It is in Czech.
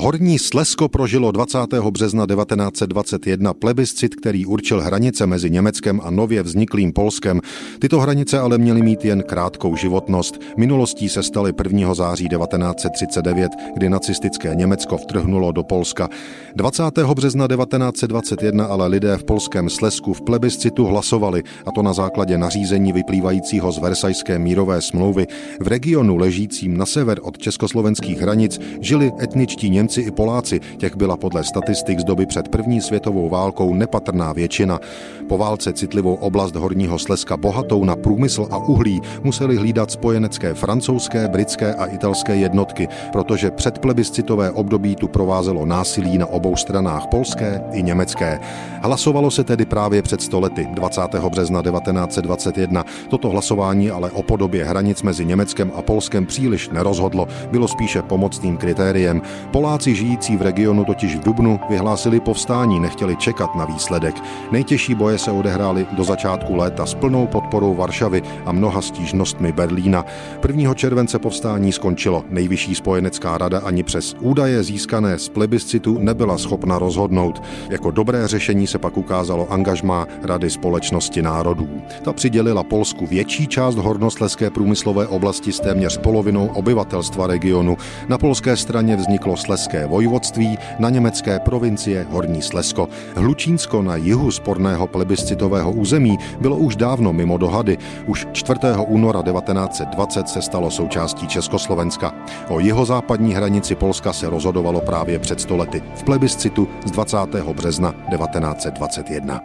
Horní Slesko prožilo 20. března 1921 plebiscit, který určil hranice mezi Německem a nově vzniklým Polskem. Tyto hranice ale měly mít jen krátkou životnost. Minulostí se staly 1. září 1939, kdy nacistické Německo vtrhnulo do Polska. 20. března 1921 ale lidé v polském Slesku v plebiscitu hlasovali, a to na základě nařízení vyplývajícího z Versajské mírové smlouvy. V regionu ležícím na sever od československých hranic žili etničtí Němci Němci i Poláci, těch byla podle statistik z doby před první světovou válkou nepatrná většina. Po válce citlivou oblast Horního Slezska bohatou na průmysl a uhlí museli hlídat spojenecké francouzské, britské a italské jednotky, protože před plebiscitové období tu provázelo násilí na obou stranách polské i německé. Hlasovalo se tedy právě před stolety 20. března 1921. Toto hlasování ale o podobě hranic mezi Německem a Polskem příliš nerozhodlo, bylo spíše pomocným kritériem. Poláci Poláci žijící v regionu totiž v Dubnu vyhlásili povstání, nechtěli čekat na výsledek. Nejtěžší boje se odehrály do začátku léta s plnou podporou Varšavy a mnoha stížnostmi Berlína. 1. července povstání skončilo. Nejvyšší spojenecká rada ani přes údaje získané z plebiscitu nebyla schopna rozhodnout. Jako dobré řešení se pak ukázalo angažmá Rady společnosti národů. Ta přidělila Polsku větší část hornosleské průmyslové oblasti s téměř polovinou obyvatelstva regionu. Na polské straně vzniklo Sleské Slezské vojvodství na německé provincie Horní Slezsko. Hlučínsko na jihu sporného plebiscitového území bylo už dávno mimo dohady. Už 4. února 1920 se stalo součástí Československa. O jeho západní hranici Polska se rozhodovalo právě před stolety v plebiscitu z 20. března 1921.